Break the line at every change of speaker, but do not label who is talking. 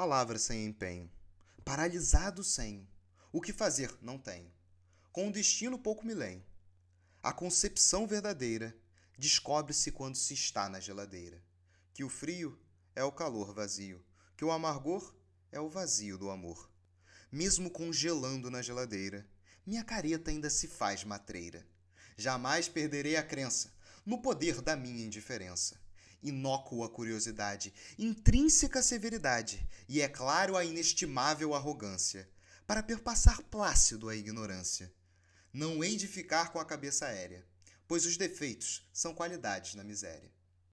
Palavras sem empenho. Paralisado sem. O que fazer não tenho. Com um destino pouco milênio. A concepção verdadeira descobre-se quando se está na geladeira. Que o frio é o calor vazio, que o amargor é o vazio do amor. Mesmo congelando na geladeira, minha careta ainda se faz matreira. Jamais perderei a crença no poder da minha indiferença. Inócua curiosidade, intrínseca severidade e, é claro, a inestimável arrogância, para perpassar plácido a ignorância. Não hei de ficar com a cabeça aérea, pois os defeitos são qualidades na miséria.